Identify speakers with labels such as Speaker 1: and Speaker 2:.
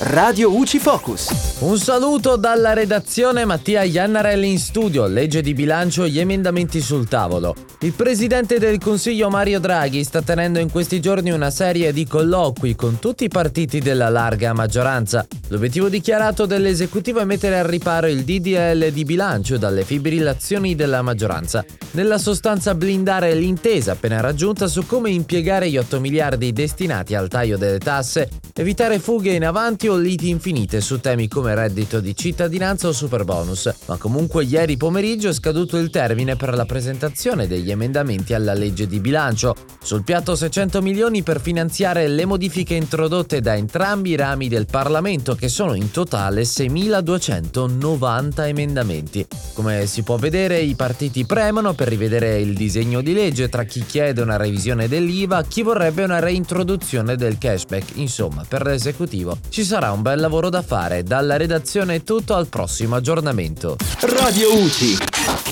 Speaker 1: Radio UCI Focus.
Speaker 2: Un saluto dalla redazione Mattia Iannarelli in studio, legge di bilancio gli emendamenti sul tavolo. Il presidente del Consiglio Mario Draghi sta tenendo in questi giorni una serie di colloqui con tutti i partiti della larga maggioranza. L'obiettivo dichiarato dell'esecutivo è mettere al riparo il DDL di bilancio dalle fibrillazioni della maggioranza. Nella sostanza blindare l'intesa appena raggiunta su come impiegare gli 8 miliardi destinati al taglio delle tasse, evitare fughe in avanti o liti infinite su temi come reddito di cittadinanza o super bonus, ma comunque ieri pomeriggio è scaduto il termine per la presentazione degli emendamenti alla legge di bilancio. Sul piatto 600 milioni per finanziare le modifiche introdotte da entrambi i rami del Parlamento, che sono in totale 6.290 emendamenti. Come si può vedere, i partiti premono per rivedere il disegno di legge tra chi chiede una revisione dell'IVA, chi vorrebbe una reintroduzione del cashback. Insomma, per l'esecutivo ci sarà un bel lavoro da fare. Dalla redazione tutto, al prossimo aggiornamento.
Speaker 1: Radio UCI.